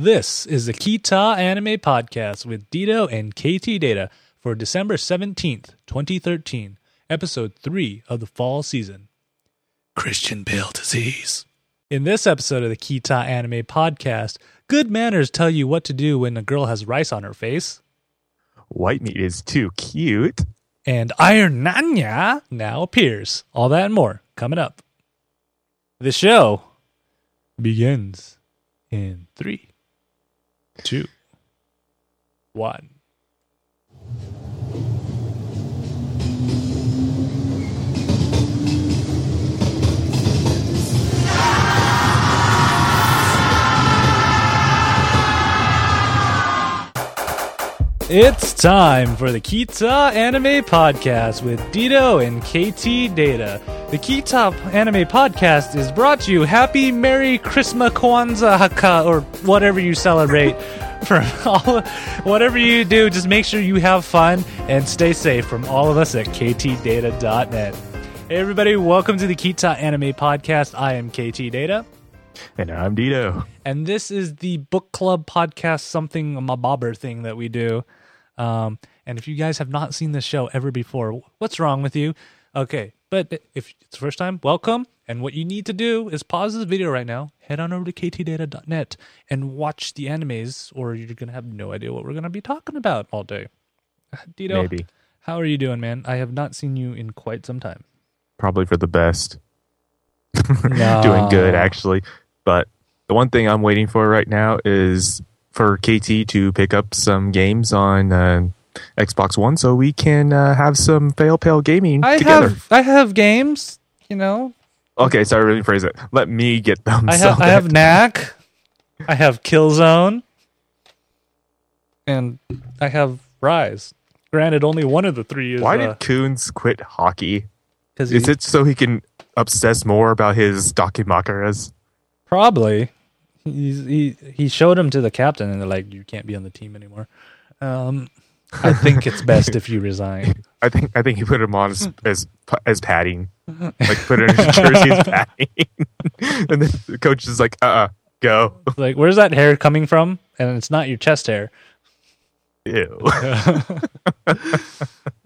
This is the Kita Anime Podcast with Dito and KT Data for December 17th, 2013, episode 3 of the fall season. Christian Bale disease. In this episode of the Kita Anime Podcast, good manners tell you what to do when a girl has rice on her face. White meat is too cute. And Iron Nanya now appears. All that and more coming up. The show begins in three, two, one. It's time for the Kita Anime Podcast with Dito and KT Data. The Kita Anime Podcast is brought to you Happy Merry Christmas Kwanzaa Haka or whatever you celebrate. from all, whatever you do, just make sure you have fun and stay safe from all of us at ktdata.net. Hey everybody, welcome to the Kita Anime Podcast. I am KT Data. And I'm Dito. And this is the book club podcast, something a bobber thing that we do. Um, and if you guys have not seen this show ever before, what's wrong with you? Okay, but if it's the first time, welcome. And what you need to do is pause this video right now, head on over to ktdata.net and watch the animes, or you're gonna have no idea what we're gonna be talking about all day. Dito, Maybe. how are you doing, man? I have not seen you in quite some time. Probably for the best. No. Doing good, actually. But the one thing I'm waiting for right now is for KT to pick up some games on uh, Xbox One so we can uh, have some Fail Pale gaming I together. have I have games, you know. Okay, sorry, let me phrase it. Let me get them. I so have I have Knack, I have Killzone, and I have Ryse. Granted, only one of the three is Why uh, did Coons quit hockey? Is it so he can obsess more about his Dakimakuras? Probably he's, he he showed him to the captain and they're like, you can't be on the team anymore. Um, I think it's best if you resign. I think I think he put him on as as, as padding, like put it in his jersey as padding, and then the coach is like, "Uh, uh go." Like, where's that hair coming from? And it's not your chest hair. Ew.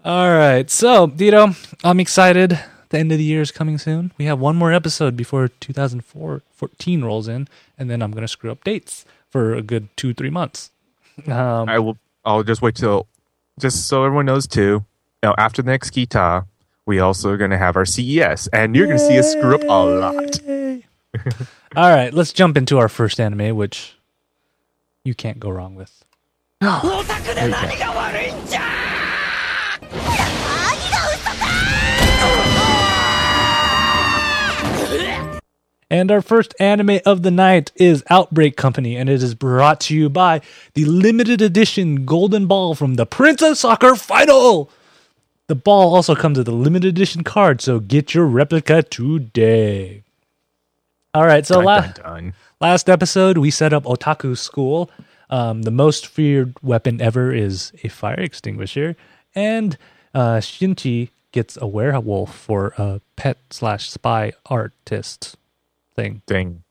All right. So, Dito, I'm excited. The end of the year is coming soon. We have one more episode before 2014 rolls in, and then I'm going to screw up dates for a good two, three months. Um, I will. I'll just wait till, just so everyone knows too. Now, after the next Kita, we also are going to have our CES, and you're going to see us screw up a lot. All right. Let's jump into our first anime, which you can't go wrong with. And our first anime of the night is Outbreak Company, and it is brought to you by the limited edition Golden Ball from the Princess Soccer Final. The ball also comes with a limited edition card, so get your replica today. All right, so Dun, la- dun, dun. last episode we set up Otaku School. Um, the most feared weapon ever is a fire extinguisher, and uh, Shinichi gets a werewolf for a pet slash spy artist thing. Dang,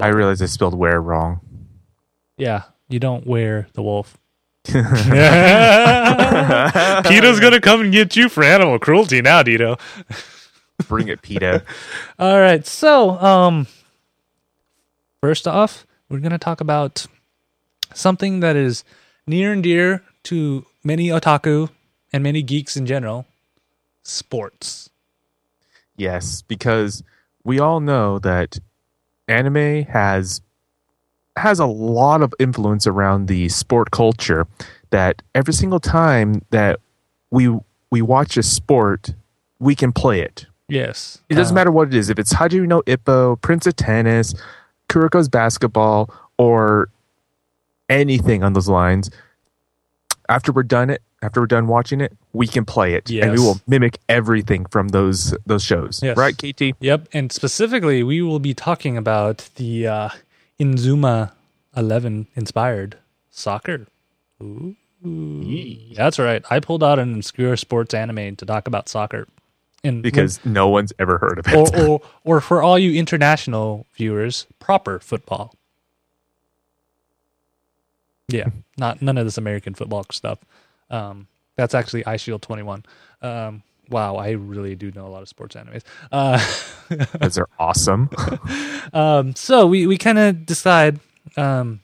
I realized I spelled "where" wrong. Yeah, you don't wear the wolf. Dito's gonna come and get you for animal cruelty now, Dito. Bring it, Peta. All right, so um, first off, we're gonna talk about something that is near and dear to many otaku and many geeks in general: sports. Yes, because we all know that anime has has a lot of influence around the sport culture that every single time that we we watch a sport, we can play it. Yes, It doesn't Uh, matter what it is. If it's Hajime no Ippo, Prince of Tennis, Kuroko's basketball, or anything on those lines, after we're done it, after we're done watching it, we can play it, and we will mimic everything from those those shows. Yes. Right, KT? Yep, and specifically, we will be talking about the uh, Inazuma Eleven inspired soccer. Ooh. That's right. I pulled out an obscure sports anime to talk about soccer. And because no one's ever heard of it. or, or or for all you international viewers, proper football. Yeah, not none of this American football stuff. Um, that's actually Eye Shield 21. Um, wow, I really do know a lot of sports animes. Uh, Because they're awesome. um, so we we kind of decide. Um,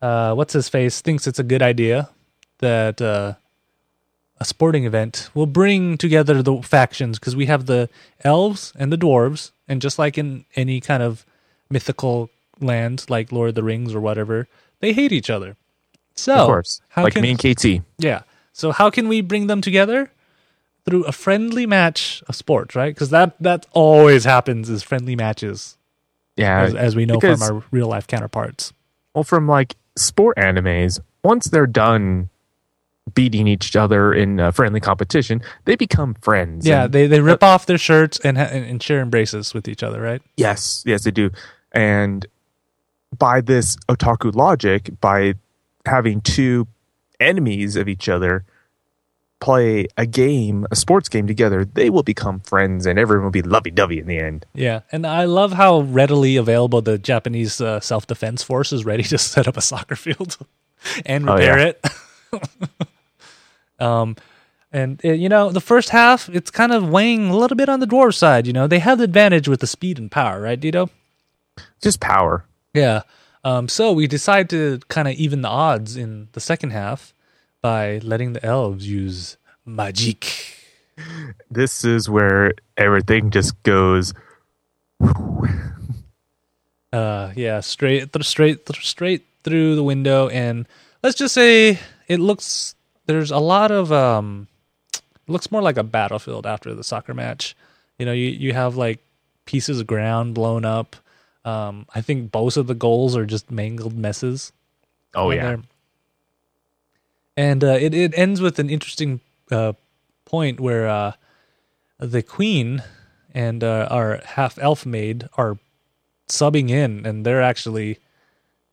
uh, what's his face thinks it's a good idea that uh, a sporting event will bring together the factions because we have the elves and the dwarves, and just like in any kind of mythical land like Lord of the Rings or whatever, they hate each other. So, of course. like can- me and KT. yeah. So how can we bring them together? Through a friendly match of sports, right? Because that that always happens is friendly matches, Yeah. as, as we know because- from our real life counterparts. well, from like sport animes, once they're done beating each other in a friendly competition, they become friends. Yeah, And- they they rip off their shirts and and, and share embraces with each other, right? yes, yes, they do. And by this otaku logic, by having two enemies of each other play a game, a sports game together, they will become friends and everyone will be lovey dovey in the end. Yeah, and I love how readily available the Japanese uh, self defense force is ready to set up a soccer field and Oh, repair yeah. it. um, and uh, you know, the first half it's kind of weighing a little bit on the dwarf side. You know, they have the advantage with the speed and power, right, Dito? Just power. Yeah. Um, so we decide to kind of even the odds in the second half by letting the elves use magic. This is where everything just goes Uh, yeah, straight, th- straight, th- straight through the window, and let's just say it looks. There's a lot of um, looks more like a battlefield after the soccer match. You know, you you have like pieces of ground blown up. Um, I think both of the goals are just mangled messes. Oh yeah. there. And uh, it it ends with an interesting uh, point where uh, the queen and uh, our half elf maid are subbing in, and they're actually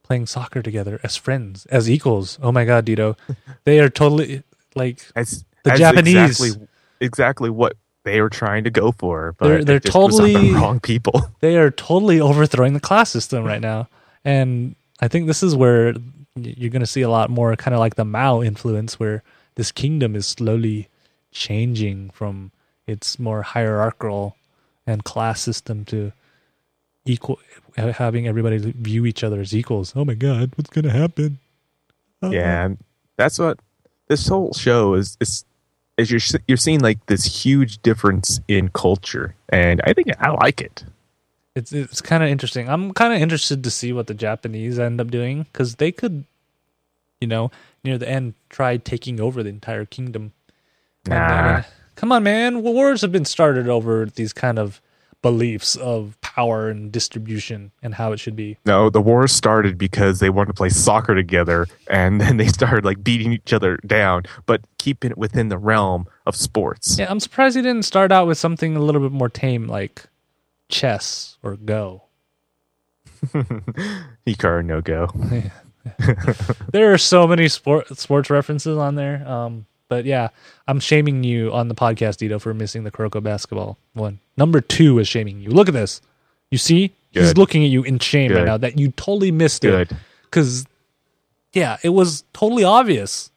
playing soccer together as friends, as equals. Oh my god, Dito, they are totally like As, The Japanese- exactly, exactly what they were trying to go for, but They're- they're just was on totally- the wrong people. they are totally overthrowing the class system right now. And I think this is where you're going to see a lot more kind of like the Mao influence, where this kingdom is slowly changing from its more hierarchical and class system to equal, having everybody view each other as equals. Oh my God, what's going to happen? Uh-uh. yeah, that's what this whole show is. Is is you're you're seeing like this huge difference in culture, and I think I like it. It's it's kind of interesting. I'm kind of interested to see what the Japanese end up doing because they could, you know, near the end try taking over the entire kingdom. I uh, Nah, come on, man! Wars have been started over these kind of beliefs of power and distribution and how it should be. no, the war started because they wanted to play soccer together, and then they started like beating each other down, but keeping it within the realm of sports. Yeah, I'm surprised he didn't start out with something a little bit more tame like chess or Go. Hikaru no go. there are so many sport sports references on there. Um, but yeah, I'm shaming you on the podcast, Dito, for missing the Kuroko basketball one. Number two is shaming you. Look at this. You see, he's looking at you in shame right now that you totally missed it. Because, yeah, it was totally obvious.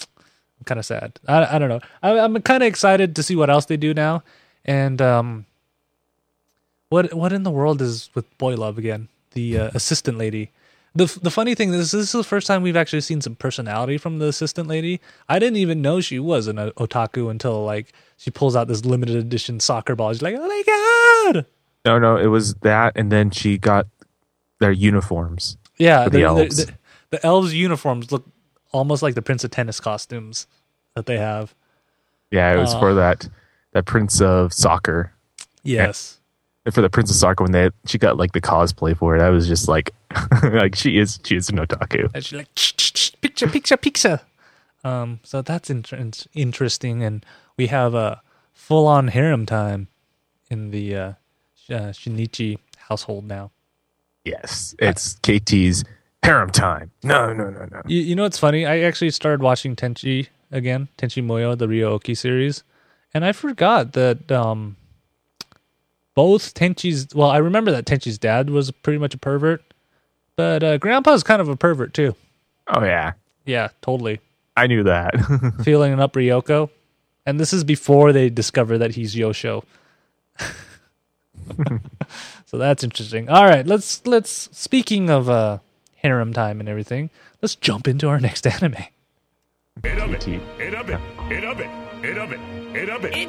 I'm kind of sad. I, I don't know. I, I'm kind of excited to see what else they do now. And um, what what in the world is with Boy Love again? The uh, assistant lady. The the funny thing is, this is the first time we've actually seen some personality from the assistant lady. I didn't even know she was an uh, otaku until like she pulls out this limited edition soccer ball. She's like, "Oh my god!" No, no, it was that, and then she got their uniforms. Yeah, the the, the, elves. the, the elves' uniforms look almost like the Prince of Tennis costumes that they have. Yeah, it was Oh. for that that Prince of Soccer. Yes. For the Princess Soccer when they she got like the cosplay for it. I was just like like she is she is an otaku. And she's like, "Shh, shh, shh, picture, picture, picture. Um, so that's inter- interesting, and we have a full-on harem time in the uh, uh, Shinichi household now. Yes. It's KT's harem time. No, no, no, no. You, you know what's funny? I actually started watching Tenchi again, Tenchi Muyo, the Ryo-Ohki series, and I forgot that um, both Tenchi's. Well, I remember that Tenchi's dad was pretty much a pervert, But uh, Grandpa's kind of a pervert too. Oh yeah, Yeah, totally. I knew that. Feeling up Ryoko. And this is before they discover that he's Yosho. so that's interesting. All right, let's let's speaking of uh harem time and everything, let's jump into our next anime. T.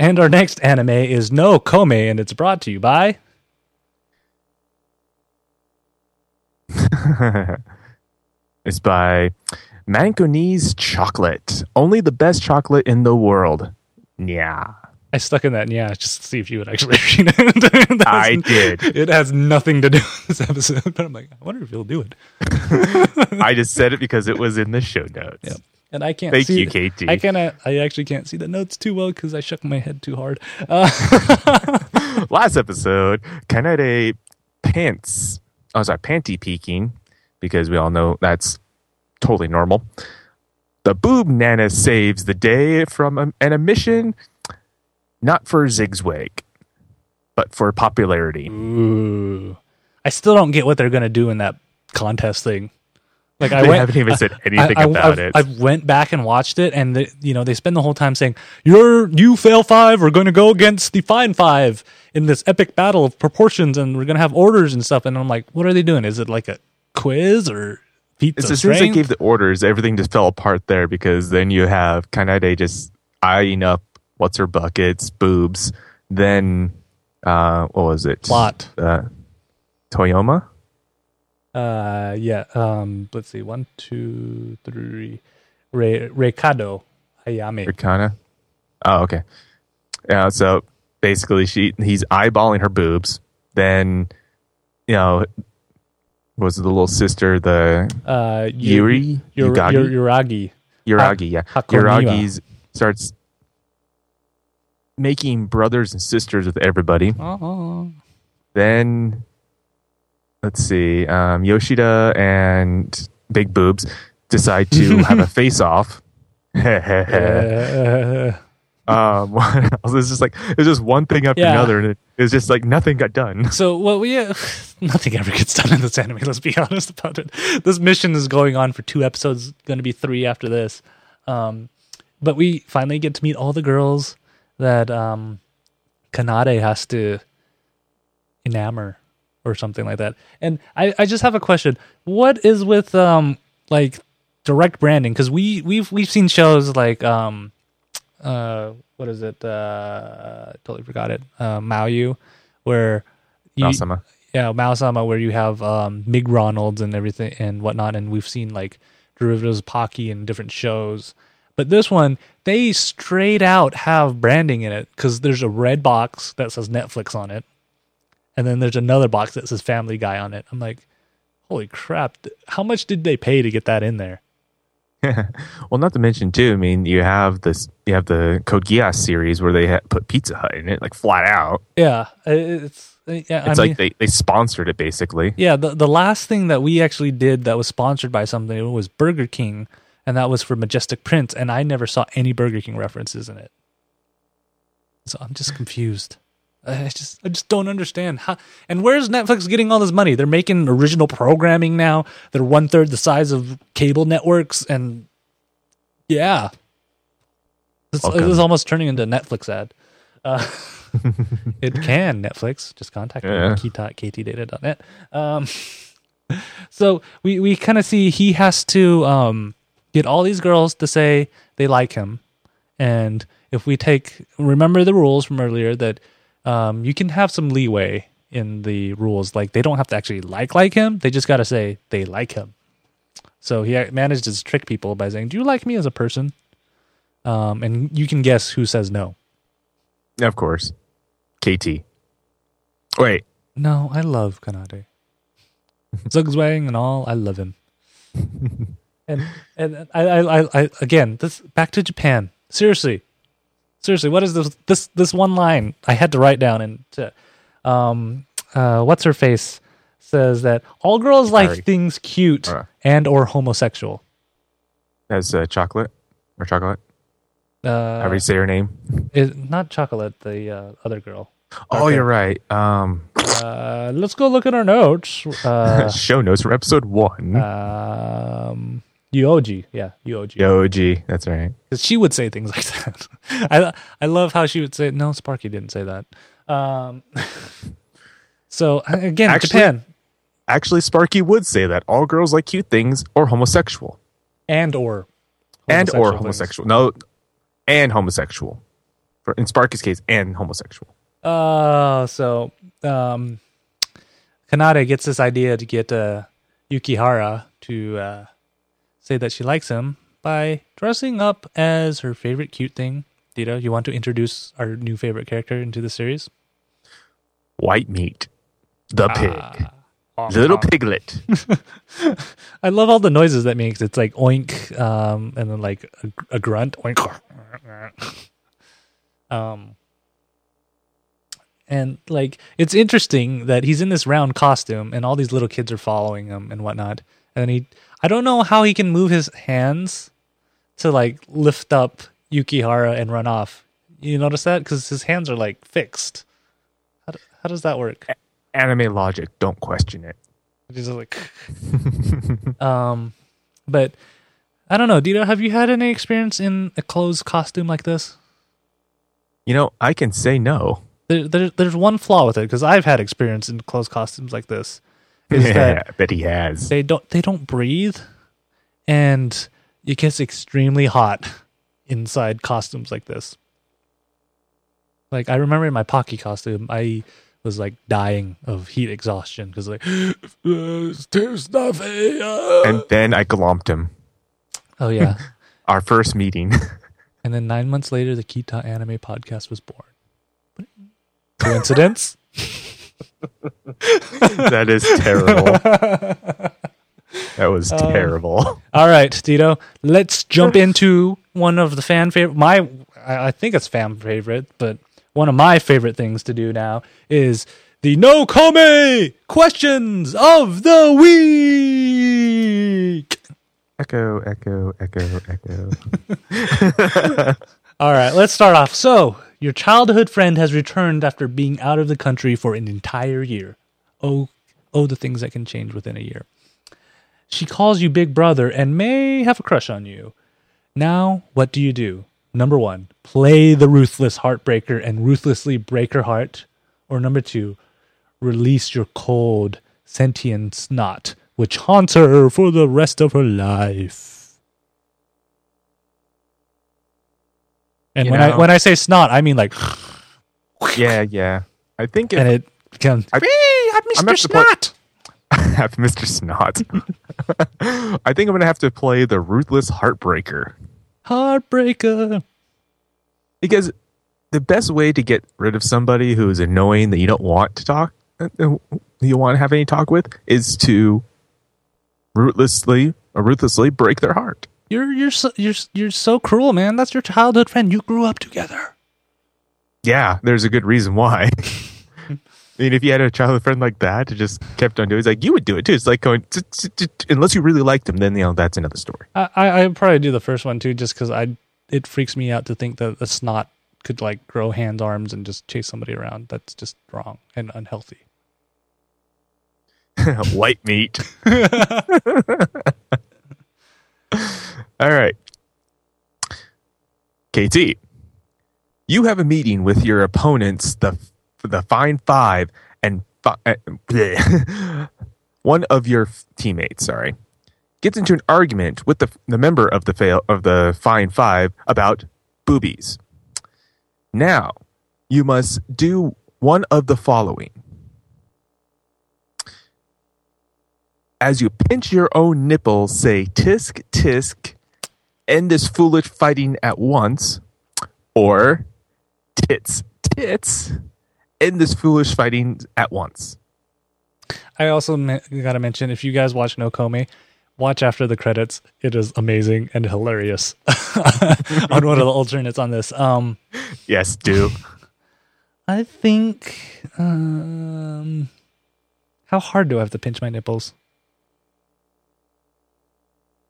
And our next anime is No Kome, and it's brought to you by it's by Manconese Chocolate. Only the best chocolate in the world. Yeah. I stuck in that, and yeah, just to see if you would actually read it. I has- did. It has nothing to do with this episode, but I'm like, I wonder if he'll do it. I just said it because it was in the show notes. Yep. And I can't Thank see you, the- KT. I cannot. I actually can't see the notes too well because I shook my head too hard. Uh, Last episode, Kanade pants. Oh, sorry, panty peeking because we all know that's totally normal. The boob nana saves the day from a, an emission, not for zigzag, but for popularity. ooh, I still don't get what they're gonna do in that contest thing. Like I went, haven't even said anything I, I, about I, it. I went back and watched it, and the, you know they spend the whole time saying, "You're you fail five. We're going to go against the fine five in this epic battle of proportions, and we're going to have orders and stuff." And I'm like, "What are they doing? Is it like a quiz or pizza as soon as they gave the orders, everything just fell apart there because then you have Kanade just eyeing up what's her buckets, boobs. Then, uh, what was it? Plot. Uh, Toyoma? Uh, yeah. Um, let's see. One, two, three. Re- Reikadou Ayame. Rikana? Oh, okay. Yeah, so basically she he's eyeballing her boobs. Then, you know, was the little sister, the Uh, Yuri? Yuragi. Uragi, yeah. Hakoniwa. Starts making brothers and sisters with everybody. Oh, Then let's see, um, Yoshida and Big Boobs decide to have a face off. um. It's just like it's just one thing after Yeah. another, and it, it's just like nothing got done. So what we uh, nothing ever gets done in this anime. Let's be honest about it. This mission is going on for two episodes. Going to be three after this. Um, but we finally get to meet all the girls that um, Kanade has to enamor or something like that. And I, I just have a question. What is with um like direct branding? Because we we've we've seen shows like um uh what is it uh totally forgot it uh Maoyu where you, Maou-sama. yeah, Maou-sama, where you have um, Mig Ronalds and everything and whatnot, and we've seen like derivatives of Pocky in different shows. But this one, they straight out have branding in it because there's a red box that says Netflix on it, and then there's another box that says Family Guy on it. I'm like, holy crap! How much did they pay to get that in there? Well, not to mention too. I mean, you have this, you have the Code Geass series where they ha- put Pizza Hut in it, like flat out. Yeah, it's uh, yeah. It's I like mean, they, they sponsored it basically. Yeah, the the last thing that we actually did that was sponsored by something was Burger King, and that was for Majestic Prince, and I never saw any Burger King references in it. So I'm just confused. I just I just don't understand how. And where's Netflix getting all this money? They're making original programming now. They're one third the size of cable networks, and yeah, it's, Welcome. it's almost turning into a Netflix ad. Uh, it can Netflix. Just contact me Yeah. at ktdata.net. Um, so we we kind of see he has to um, get all these girls to say they like him, and if we take remember the rules from earlier that um, you can have some leeway in the rules, like they don't have to actually like like him; they just got to say they like him. So he managed to trick people by saying, "Do you like me as a person?" Um, and you can guess who says no. Of course, KT. Wait, No, I love Kanade. Zugzwang and all, I love him. and and I, I, I, I again, this back to Japan. Seriously, seriously, what is this? This this one line I had to write down and to, um, uh, what's her face says that all girls like things cute Uh. and or homosexual. as uh, chocolate or chocolate. Uh, How do you say her name? it, not chocolate. The uh, other girl. Oh, okay. you're right. Um, Uh, let's go look at our notes. Uh, show notes for episode one. um, Yuoji, yeah, Yuoji. Yoji, that's right. she would say things like that. I I love how she would say. No, Sparky didn't say that. Um, so again, Actually- Japan Actually, Sparky would say that all girls like cute things or homosexual. and or and or things. homosexual. No, and homosexual. For in Sparky's case, and homosexual. Uh, so um, Kanade gets this idea to get uh, Yukihira to uh, say that she likes him by dressing up as her favorite cute thing. Dito, you want to introduce our new favorite character into the series? White meat, the pig, Ah. little piglet. I love all the noises that makes. It's like oink, um, and then like a, a grunt, oink. um, and like it's interesting that he's in this round costume, and all these little kids are following him and whatnot. And then he, I don't know how he can move his hands to like lift up Yukihira and run off. You notice that because his hands are like fixed. How, do, how does that work? Anime logic. Don't question it. Just like, um, but I don't know. Dito, have you had any experience in a clothes costume like this? You know, I can say no. There, there, there's one flaw with it because I've had experience in clothes costumes like this. Is yeah, that I bet he has. they don't they don't breathe, and it gets extremely hot inside costumes like this. Like I remember in my Pocky costume, I was like dying of heat exhaustion because like it's too stuffy. ah." And then I glomped him. oh yeah. Our first meeting. And then nine months later, the Kita Anime Podcast was born. Coincidence? that is terrible. that was uh, terrible. All right, Dito. Let's jump into one of the fan favorite. My, I I think it's fan favorite, but one of my favorite things to do now is the No Kome questions of the week. Echo, echo, echo, echo. All right, let's start off. So, your childhood friend has returned after being out of the country for an entire year. Oh, oh, the things that can change within a year. She calls you big brother and may have a crush on you. Now, what do you do? Number one, play the ruthless heartbreaker and ruthlessly break her heart. Or number two, release your cold, sentient snot, which haunts her for the rest of her life. And You when I when I say snot, I mean like, yeah, yeah. I think if and it becomes. I- "Hey, I'm I'm Mr. at the point- Snot. have Mr. Snot. I think I'm gonna have to play the ruthless heartbreaker Heartbreaker. because the best way to get rid of somebody who is annoying that you don't want to talk, uh, you want to have any talk with, is to ruthlessly or ruthlessly break their heart. You're you're so, you're you're so cruel, man. That's your childhood friend. You grew up together. Yeah, there's a good reason why. I mean, if you had a childhood friend like that, who just kept on doing, it's like you would do it too. It's like going, unless you really liked them, then you know that's another story. I I probably do the first one too, just because I it freaks me out to think that a snot could like grow hands, arms, and just chase somebody around. That's just wrong and unhealthy. White meat. All right. KT, you have a meeting with your opponents, the the Fine Five, and fi- uh, one of your teammates. Sorry, gets into an argument with the the member of the fail of the Fine Five about boobies. Now, you must do one of the following. As you pinch your own nipple, say tisk tisk, end this foolish fighting at once, or tits tits, end this foolish fighting at once. I also me- gotta mention if you guys watch No Kome, watch after the credits. It is amazing and hilarious. on one of the alternates on this. Um, Yes, do. I think. Um, how hard do I have to pinch my nipples?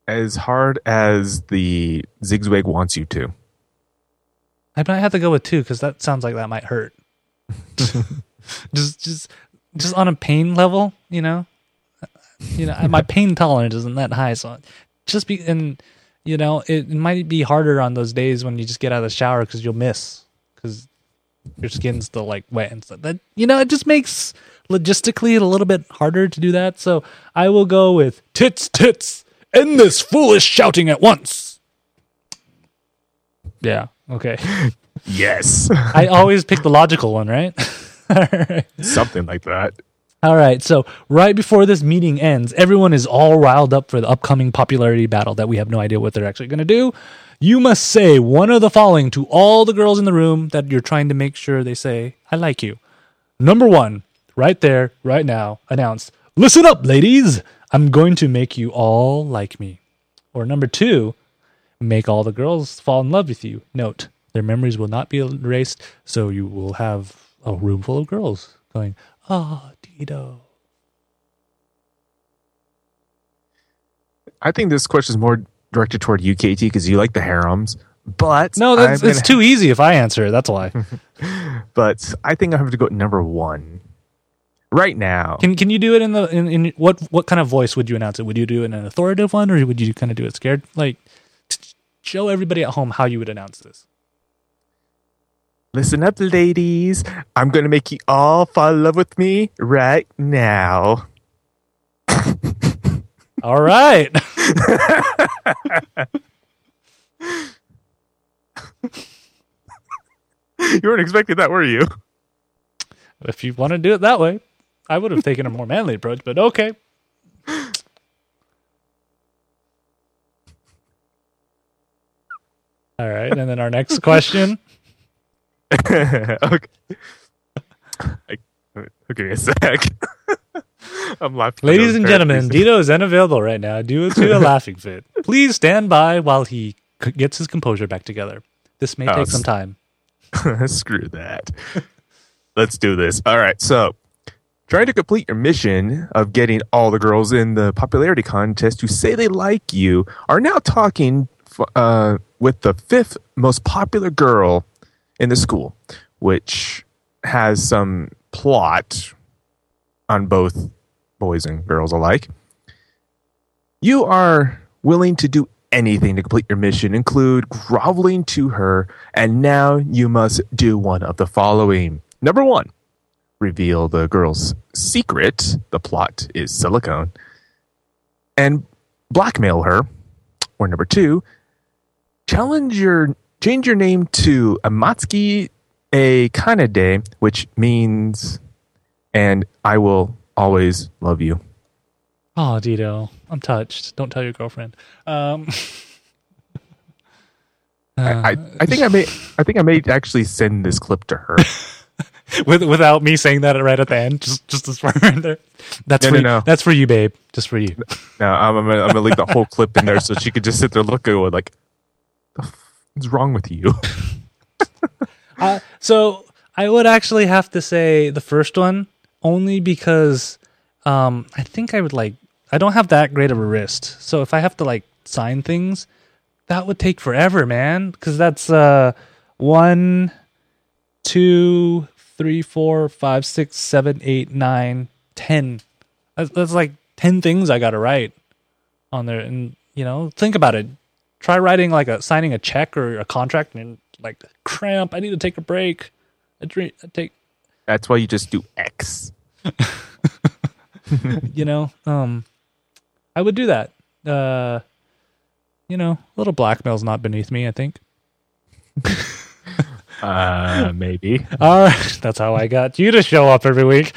As hard as the zigzag wants you to. I might have to go with two because that sounds like that might hurt. just, just, just on a pain level, you know. You know, my pain tolerance isn't that high, so just be and you know it, might be harder on those days when you just get out of the shower because you'll miss because your skin's still like wet and stuff. That you know, it just makes logistically a little bit harder to do that. So I will go with tits, tits, end this foolish shouting at once. Yeah. Okay. Yes. I always pick the logical one, right? Something like that. All right. So right before this meeting ends, everyone is all riled up for the upcoming popularity battle that we have no idea what they're actually going to do. You must say one of the following to all the girls in the room that you're trying to make sure they say, I like you. Number one, right there, right now, announce, Listen up, ladies. I'm going to make you all like me. Or number two, make all the girls fall in love with you. Note, their memories will not be erased, so you will have a room full of girls going, Ah, Dito. I think this question is more directed toward you, KT, because you like the harems. But No, that's, it's too easy if I answer it. That's why. But I think I have to go number one right now. Can can you do it in the in, in what what kind of voice would you announce it? Would you do it in an authoritative one, or would you kind of do it scared? Like, show everybody at home how you would announce this. Listen up, ladies. I'm going to make you all fall in love with me right now. All right. You weren't expecting that, were you? if you want to do it that way, I would have taken a more manly approach, but okay. All right, and then our next question. okay. I, give me a sec. I'm laughing. Ladies and gentlemen, Dito is unavailable right now due to a laughing fit. Please stand by while he c- gets his composure back together. This may Oh, take some time. Screw that. Let's do this. All right. So, trying to complete your mission of getting all the girls in the popularity contest who say they like you are now talking uh, with the fifth most popular girl in the school, which has some plot on both boys and girls alike. You are willing to do anything to complete your mission, include groveling to her, and now you must do one of the following. Number one, reveal the girl's secret. The plot is silicone. And blackmail her. Or number two, challenge your change your name to Amatsuki a Kanade, which means and I will always love you. Oh, Dito, I'm touched. Don't tell your girlfriend. Um, I, I, I think I may I think I may actually send this clip to her. with, without me saying that right at the end, just just this part right there. That's No, for no, you. no. That's for you, babe. Just for you. No, I'm, I'm, gonna, I'm gonna leave the whole clip in there so she could just sit there looking go like, "What's wrong with you?" Uh, so I would actually have to say the first one only because um, I think I would like I don't have that great of a wrist. So if I have to like sign things, that would take forever, man. Because that's uh one, two, three, four, five, six, seven, eight, nine, ten. That's, that's like ten things I got to write on there, and you know, think about it. Try writing like a signing a check or a contract, and like cramp. I need to take a break. I drink. I take. That's why you just do X. You know. Um, I would do that. Uh, you know, a little blackmail's not beneath me. I think. Uh, maybe. All right, that's how I got you to show up every week.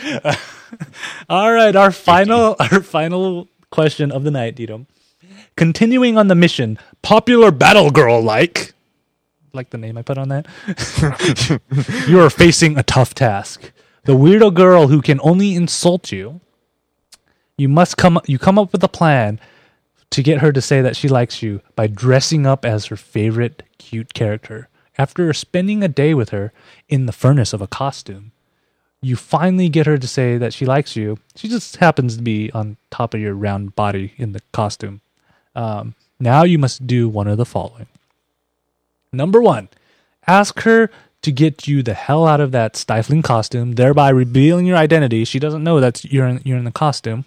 All right, our final our final question of the night, Dito. Continuing on the mission, popular battle girl like like the name I put on that. you are facing a tough task. The weirdo girl who can only insult you. You must come you come up with a plan to get her to say that she likes you by dressing up as her favorite cute character. After spending a day with her in the furnace of a costume, you finally get her to say that she likes you. She just happens to be on top of your round body in the costume. Um, now you must do one of the following. Number one, ask her to get you the hell out of that stifling costume, thereby revealing your identity. She doesn't know that you're in, you're in the costume.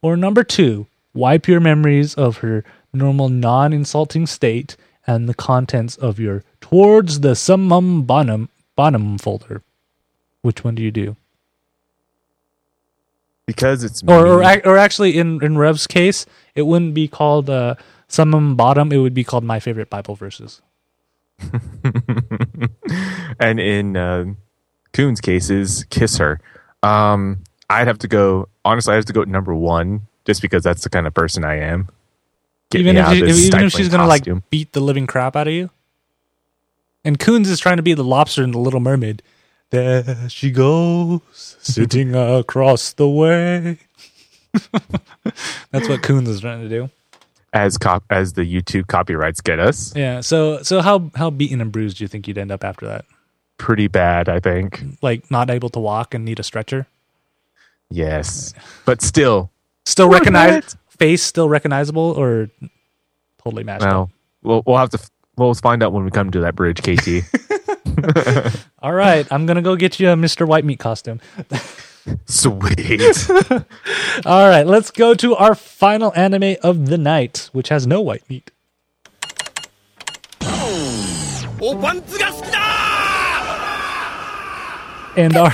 Or number two, wipe your memories of her normal non-insulting state and the contents of your towards the summum bonum bonum folder. Which one do you do? Because it's Or or, ac- or actually, in in Rev's case, it wouldn't be called uh, summum bottom. It would be called my favorite Bible verses. and in uh, Coon's cases, kiss her. Um, I'd have to go. Honestly, I have to go number one, just because that's the kind of person I am. Get even if, she, even if she's gonna like beat the living crap out of you. And Coons is trying to be the lobster in the Little Mermaid. There she goes, sitting across the way. That's what Coons is trying to do. as cop as the YouTube copyrights get us, Yeah. So so how how beaten and bruised do you think you'd end up after that? pretty bad. I think. Like not able to walk and need a stretcher? Yes, but still, Still Worth recognize face still recognizable or totally matched up? well, we'll we'll have to well, let's find out when we come to that bridge, KT. All right, I'm gonna go get you a Mr. White Meat costume. Sweet. All right, let's go to our final anime of the night, which has no white meat. Oh, and our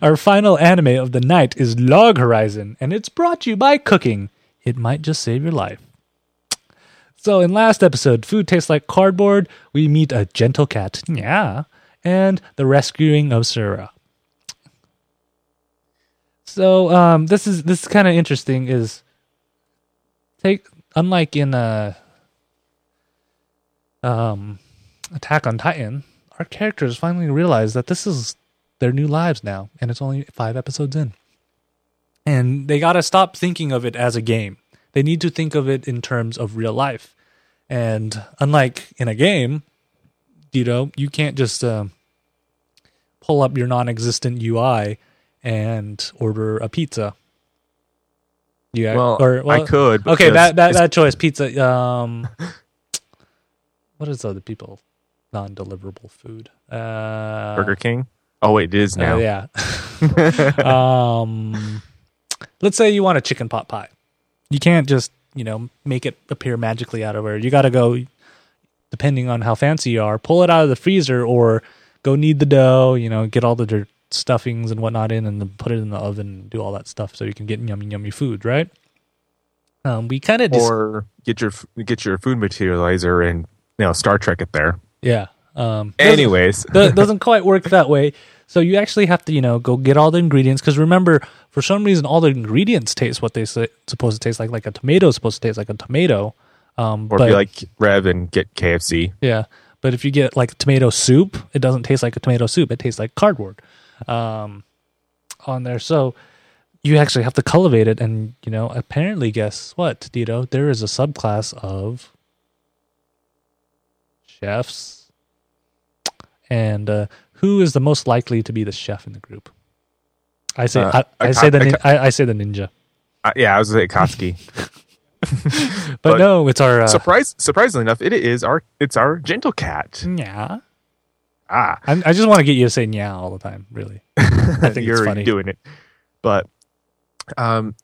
our final anime of the night is Log Horizon, and it's brought to you by cooking. It might just save your life. So in last episode, food tastes like cardboard. We meet a gentle cat, yeah, and the rescuing of Sura. So um, this is this is kind of interesting. Is take unlike in uh, um, Attack on Titan, our characters finally realize that this is their new lives now, and it's only five episodes in. And they got to stop thinking of it as a game. They need to think of it in terms of real life. And unlike in a game, you know, you can't just um, pull up your non existent UI and order a pizza. Yeah, well, or, I could. Okay, that that that choice pizza. Um, what is other people non-deliverable food? Uh, Burger King. Oh wait, it is uh, now. yeah. um, let's say you want a chicken pot pie. You can't just you know make it appear magically out of where you got to go. Depending on how fancy you are, pull it out of the freezer or go knead the dough. You know, get all the dirt stuffings and whatnot in, and then put it in the oven. and Do all that stuff so you can get yummy, yummy food. Right? Um, we kind of Or get your get your food materializer and you know Star Trek it there. yeah. Um, doesn't- Anyways, doesn't quite work that way. So you actually have to, you know, go get all the ingredients. Because remember, for some reason, all the ingredients taste what they say, supposed to taste like. Like a tomato is supposed to taste like a tomato. Um, or but be like Rev and get KFC. yeah, but if you get like tomato soup, it doesn't taste like a tomato soup. It tastes like cardboard um, on there. So you actually have to cultivate it. And you know, apparently, guess what, Dito? There is a subclass of chefs, and uh, who is the most likely to be the chef in the group? I say, Uh, I, I say the, nin- I, I say the ninja, Uh, yeah, I was gonna say Akatsuki. but, but no, it's our uh, Surprise, surprisingly enough, it is our it's our gentle cat. yeah. Ah, I, I just want to get you to say yeah all the time. Really, I think you're doing it. But um,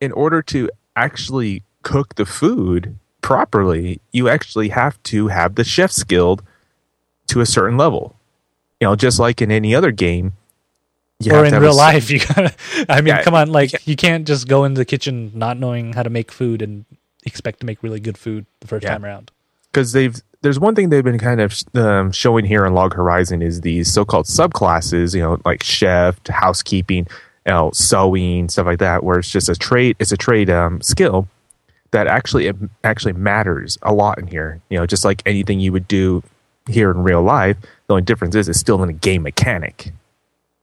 in order to actually cook the food properly, you actually have to have the chef skilled to a certain level. You know, just like in any other game. You or in real life, you gotta. I mean, Yeah, come on, like can't- you can't just go into the kitchen not knowing how to make food and expect to make really good food the first Yeah. time around. because they've there's one thing they've been kind of um, showing here in Log Horizon is these so-called subclasses, you know, like chef, housekeeping, you know, sewing, stuff like that, where it's just a trade, it's a trade um, skill that actually it actually matters a lot in here. You know, just like anything you would do here in real life, the only difference is it's still in a game mechanic.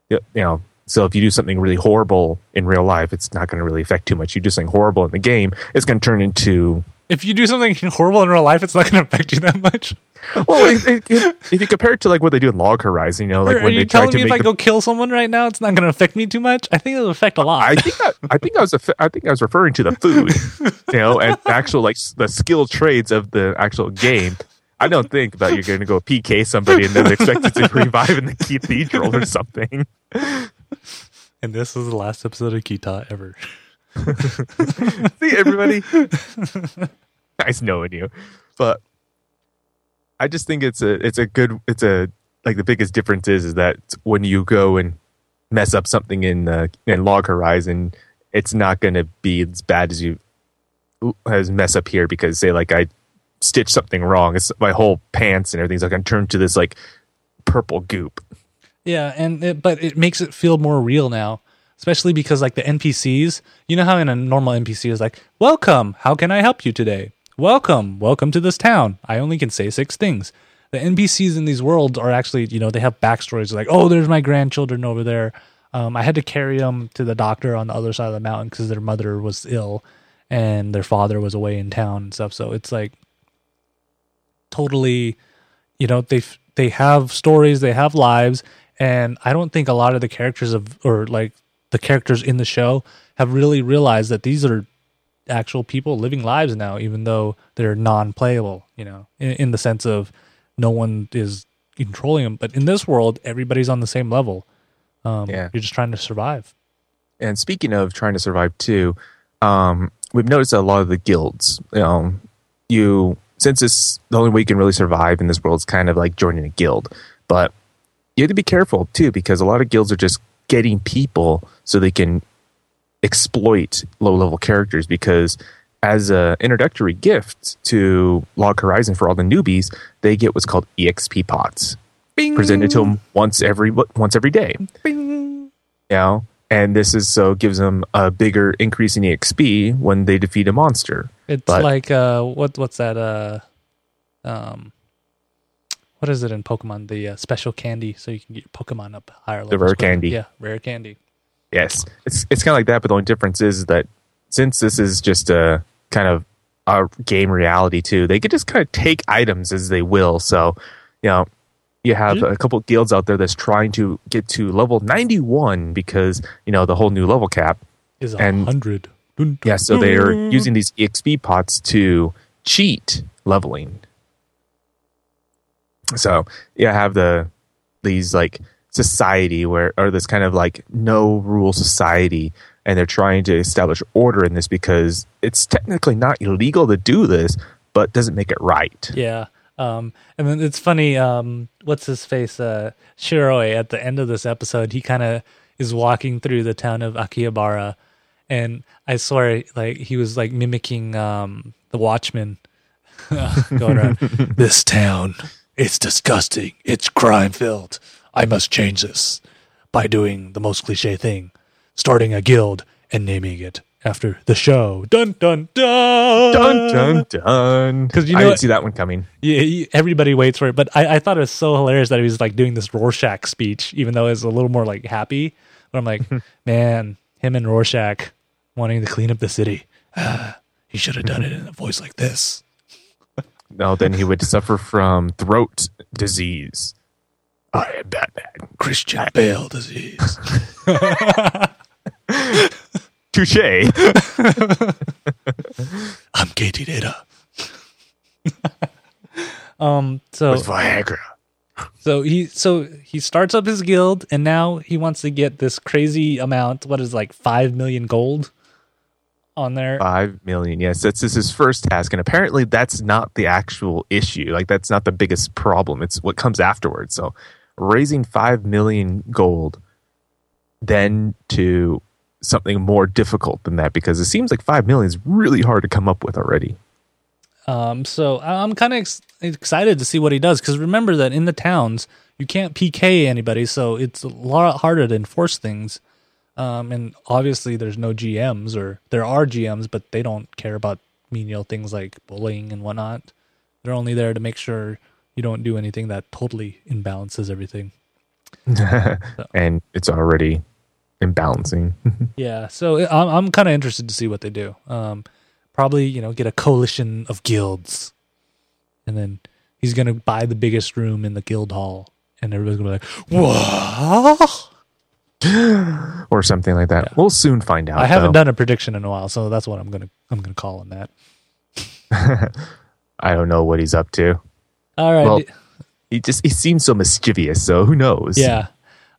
You know, so if you do something really horrible in real life, it's not going to really affect too much. You do something horrible in the game, it's going to turn into If you do something horrible in real life, it's not going to affect you that much. well, if, if, if you compare it to like what they do in Log Horizon, you know, like Are when you they try to me if I the- go kill someone right now, it's not going to affect me too much? I think it'll affect a lot. I think I, I think I was I think I was referring to the food, you know, and actual like the skill trades of the actual game. I don't think that you're going to go PK somebody and then expect it to revive in the cathedral or something. and this is the last episode of KT ever. See everybody, nice knowing you, but I just think it's a it's a good it's a like the biggest difference is is that when you go and mess up something in uh, in Log Horizon, it's not going to be as bad as you as mess up here because say like I stitch something wrong, it's my whole pants and everything's like I'm turned to this like purple goop. Yeah, and it, but it makes it feel more real now, especially because like the NPCs, you know how in a normal NPC is like, "Welcome, how can I help you today?" "Welcome, welcome to this town." I only can say six things. The NPCs in these worlds are actually, you know, they have backstories like, "Oh, there's my grandchildren over there. Um, I had to carry them to the doctor on the other side of the mountain because their mother was ill, and their father was away in town and stuff." So it's like totally you know they they have stories they have lives and i don't think a lot of the characters of or like the characters in the show have really realized that these are actual people living lives now even though they're non-playable you know in, in the sense of no one is controlling them but in this world everybody's on the same level. Um, Yeah. you're just trying to survive. And speaking of trying to survive too, um, we've noticed that a lot of the guilds, you know, you since it's the only way you can really survive in this world is kind of like joining a guild. But you have to be careful too because a lot of guilds are just getting people so they can exploit low level characters because as an introductory gift to Log Horizon for all the newbies, they get what's called EXP pots Bing, presented to them once every once every day bing. you know and this is so gives them a bigger increase in exp when they defeat a monster It's But- like uh, what what's that? Uh, um, what is it in Pokemon? The uh, special candy, so you can get your Pokemon up higher. levels rare quicker. candy. Yeah, rare candy. yes it's it's kind of like that but the only difference is that since this is just a kind of a game reality too they could just kind of take items as they will so you know you have Mhm. a couple guilds out there that's trying to get to level 91 because you know the whole new level cap Is a And- hundred. Dun, dun, Yeah, so they are using these EXP pots to cheat leveling. So you have the these like society where or this kind of like no rule society and they're trying to establish order in this because it's technically not illegal to do this, but doesn't make it right. Yeah. Um, and then it's funny. Um, what's his face? Uh, Shiroe at the end of this episode, he kind of is walking through the town of Akihabara, and I swear, like he was like mimicking um the Watchman going around. this town, it's disgusting. It's crime filled. I must change this by doing the most cliche thing, starting a guild and naming it after the show. Dun dun dun Dun dun dun. 'Cause you I know didn't see that one coming. yeah, everybody waits for it. But I, I thought it was so hilarious that he was like doing this Rorschach speech, even though it's a little more like happy. But I'm like, man, him and Rorschach wanting to clean up the city. He should have done it in a voice like this. No, then he would suffer from throat disease. I am Batman. Christian Bale disease. Touche. I'm Katie Data. um. So With Viagra. so he so he starts up his guild, and now he wants to get this crazy amount. What is like five million gold on there? Five million. Yes, that's this is his first task, and apparently that's not the actual issue. Like that's not the biggest problem. It's what comes afterwards. So raising five million gold, then to something more difficult than that, because it seems like five million is really hard to come up with already. Um, so I'm kind of ex- excited to see what he does because remember that in the towns you can't PK anybody, so it's a lot harder to enforce things. Um, and obviously there's no GMs or there are GMs, but they don't care about menial things like bullying and whatnot. They're only there to make sure you don't do anything that totally imbalances everything. and it's already imbalancing. Yeah, so I- I'm I'm kind of interested to see what they do. Um, probably you know get a coalition of guilds, and then he's gonna buy the biggest room in the guild hall, and everybody's gonna be like, "What?" or something like that. We'll soon find out. I haven't though. done a prediction in a while, so that's what I'm gonna I'm gonna call on that. I don't know what he's up to. All right, Well, He just he seems so mischievous. So who knows? yeah,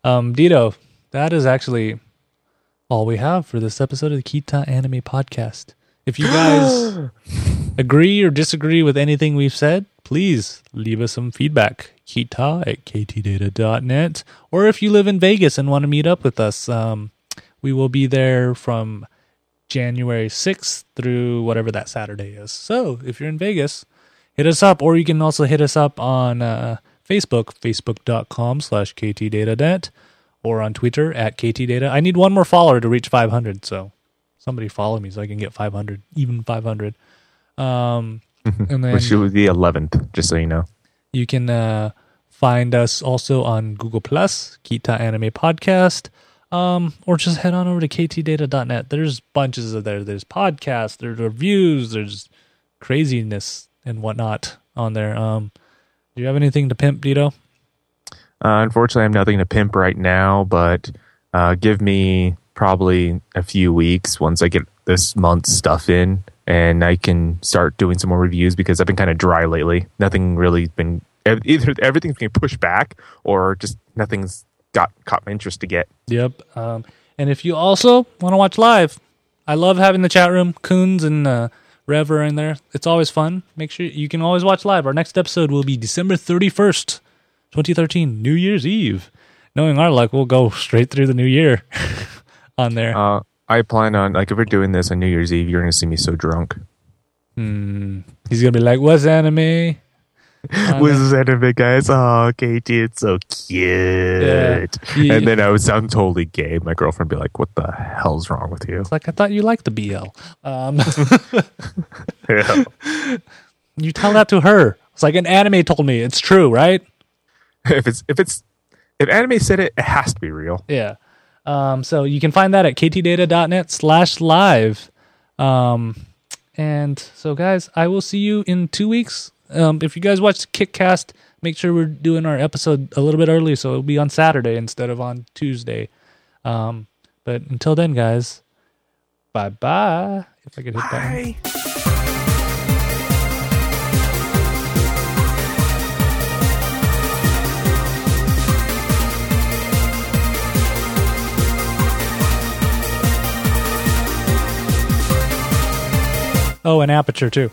um, Dito, that is actually all we have for this episode of the KT Anime Podcast. If you guys agree or disagree with anything we've said, please leave us some feedback. KT at ktdata.net. Or if you live in Vegas and want to meet up with us, um, we will be there from January 6th through whatever that Saturday is. So if you're in Vegas, hit us up. Or you can also hit us up on uh, Facebook, facebook.com slash ktdata.net, or on Twitter at ktdata. I need one more follower to reach 500, so somebody follow me so I can get 500, even 500. Um, and then Which was the eleventh, just so you know. you can uh, find us also on Google Plus, KT Anime Podcast, um, or just head on over to ktdata.net. There's bunches of there. There's podcasts, there's reviews, there's craziness and whatnot on there. Um, do you have anything to pimp, Dito? Uh, unfortunately, I have nothing to pimp right now, but uh, give me probably a few weeks once I get this month's stuff in, and I can start doing some more reviews because I've been kind of dry lately. Nothing really been either everything's being pushed back or just nothing's got caught my interest to get. Yep. Um, and if you also want to watch live, I love having the chat room. Coons and uh, Rev are in there. It's always fun. Make sure you can always watch live. Our next episode will be December 31st, 2013, New Year's Eve. Knowing our luck, we'll go straight through the new year on there. Uh, I plan on like if we're doing this on New Year's Eve, you're gonna see me so drunk. Hmm. He's going to be like, What's anime? What's this anime, guys? Oh, Katie, it's so cute. Yeah. And then I would sound totally gay. My girlfriend would be like, "What the hell's wrong with you?" It's like, I thought you liked the BL. Um, Yeah. you tell that to her. It's like an anime told me. It's true, right? if it's if it's if anime said it, it has to be real. Yeah. Um, so you can find that at ktdata.net slash live. Um, and so, guys, I will see you in two weeks. Um, if you guys watch the Kickcast, make sure we're doing our episode a little bit early, so it'll be on Saturday instead of on Tuesday. Um, but until then, guys, bye bye. If I could hit that. Oh, and aperture too.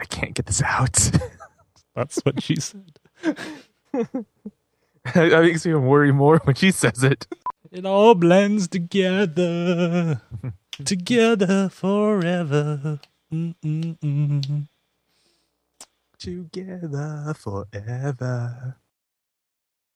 I can't get this out. That's what she said. that makes me worry more when she says it. It all blends together, together forever. Mm-mm-mm. Together forever.